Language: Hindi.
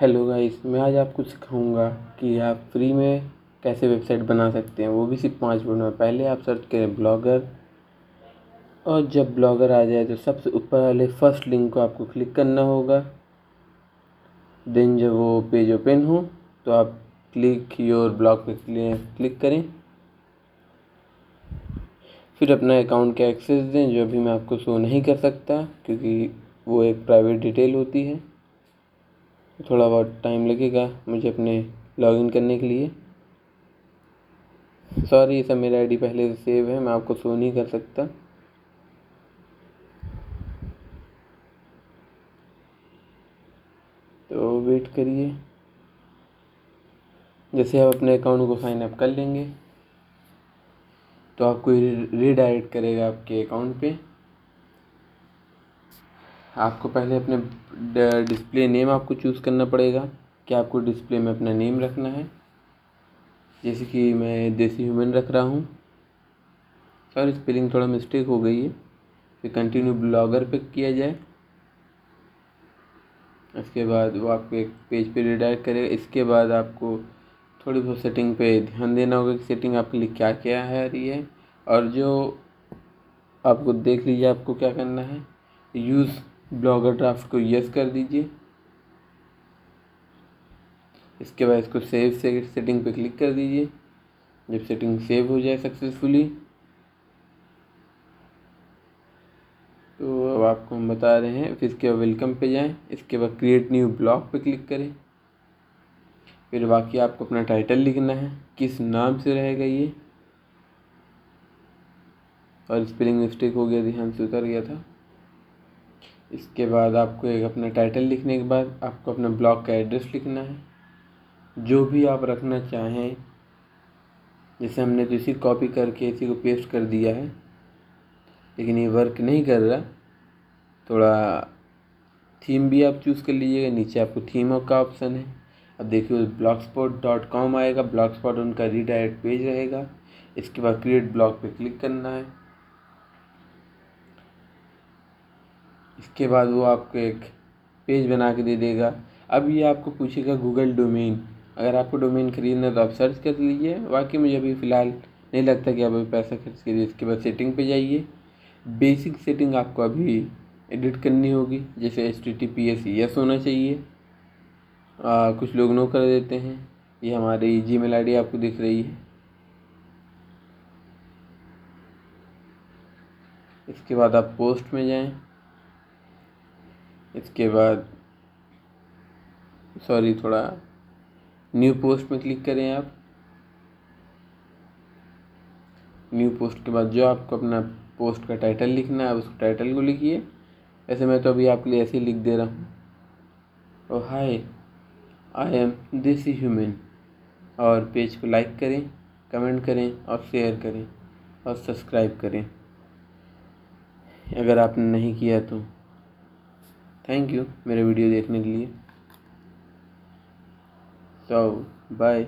हेलो गाइस मैं आज आपको सिखाऊँगा कि आप फ्री में कैसे वेबसाइट बना सकते हैं। वो भी सिर्फ़ पाँच मिनट में। पहले आप सर्च करें ब्लॉगर और जब ब्लॉगर आ जाए तो सबसे ऊपर वाले फ़र्स्ट लिंक को आपको क्लिक करना होगा। देन जब वो पेज ओपन हो तो आप क्लिक योर ब्लॉग पे क्लिक करें। फिर अपना अकाउंट का एक्सेस दें, जो अभी मैं आपको शो नहीं कर सकता, क्योंकि वो एक प्राइवेट डिटेल होती है। थोड़ा बहुत टाइम लगेगा मुझे अपने लॉगिन करने के लिए। सॉरी सब मेरा आईडी पहले से सेव है, मैं आपको शो नहीं कर सकता। तो वेट करिए। जैसे आप अपने अकाउंट को साइन अप कर लेंगे तो आपको रीडायरेक्ट करेगा आपके अकाउंट पे। आपको पहले अपने डिस्प्ले नेम आपको चूज़ करना पड़ेगा कि आपको डिस्प्ले में अपना नेम रखना है। जैसे कि मैं देसी ह्यूमन रख रहा हूँ। सॉरी स्पेलिंग थोड़ा मिस्टेक हो गई है, फिर कंटिन्यू ब्लॉगर पे किया जाए। इसके बाद वो आपको एक पेज पे रिडायरेक्ट करेगा इसके बाद आपको थोड़ी बहुत सेटिंग पे ध्यान देना होगा कि सेटिंग आपके लिए क्या क्या है रही है। और जो आपको देख लीजिए आपको क्या करना है। यूज़ ब्लॉगर ड्राफ्ट को यस कर दीजिए। इसके बाद इसको सेव से सेटिंग पे क्लिक कर दीजिए। जब सेटिंग सेव हो जाए सक्सेसफुली। तो अब आपको हम बता रहे हैं, फिर इसके बाद वेलकम पे जाएँ। इसके बाद क्रिएट न्यू ब्लॉग पे क्लिक करें। फिर बाकी आपको अपना टाइटल लिखना है, किस नाम से रहेगा ये। और स्पेलिंग मिस्टेक हो गया, ध्यान से उतर गया था। इसके बाद आपको एक अपना टाइटल लिखने के बाद आपको अपना ब्लॉग का एड्रेस लिखना है। जो भी आप रखना चाहें, जैसे हमने तो इसी कॉपी करके इसी को पेस्ट कर दिया है, लेकिन ये वर्क नहीं कर रहा। थोड़ा थीम भी आप चूज़ कर लीजिएगा, नीचे आपको थीम का ऑप्शन है। अब देखिए ब्लॉग स्पॉट डॉट कॉम आएगा ब्लॉग स्पॉट उनका रीडायरेक्ट पेज रहेगा। इसके बाद क्रिएट ब्लॉग पे क्लिक करना है। इसके बाद वो आपको एक पेज बना के दे देगा। अब ये आपको पूछेगा गूगल डोमेन। अगर आपको डोमेन खरीदना है तो आप सर्च कर लीजिए। बाकी मुझे अभी फ़िलहाल नहीं लगता कि आप अभी पैसा खर्च करिए। इसके बाद सेटिंग पे जाइए। बेसिक सेटिंग आपको अभी एडिट करनी होगी। जैसे H T T P S yes होना चाहिए। आ, कुछ लोग नो कर देते हैं। ये हमारी जी मेल आई आपको दिख रही है। इसके बाद आप पोस्ट में जाएँ। इसके बाद सॉरी थोड़ा न्यू पोस्ट में क्लिक करें आप। न्यू पोस्ट के बाद जो आपको अपना पोस्ट का टाइटल लिखना है उस टाइटल को लिखिए। ऐसे मैं तो अभी आपके लिए ऐसे ही लिख दे रहा हूँ। ओ hi I am desi human और पेज को लाइक करें कमेंट करें और शेयर करें और सब्सक्राइब करें। अगर आपने नहीं किया तो। थैंक यू मेरे वीडियो देखने के लिए। तो बाय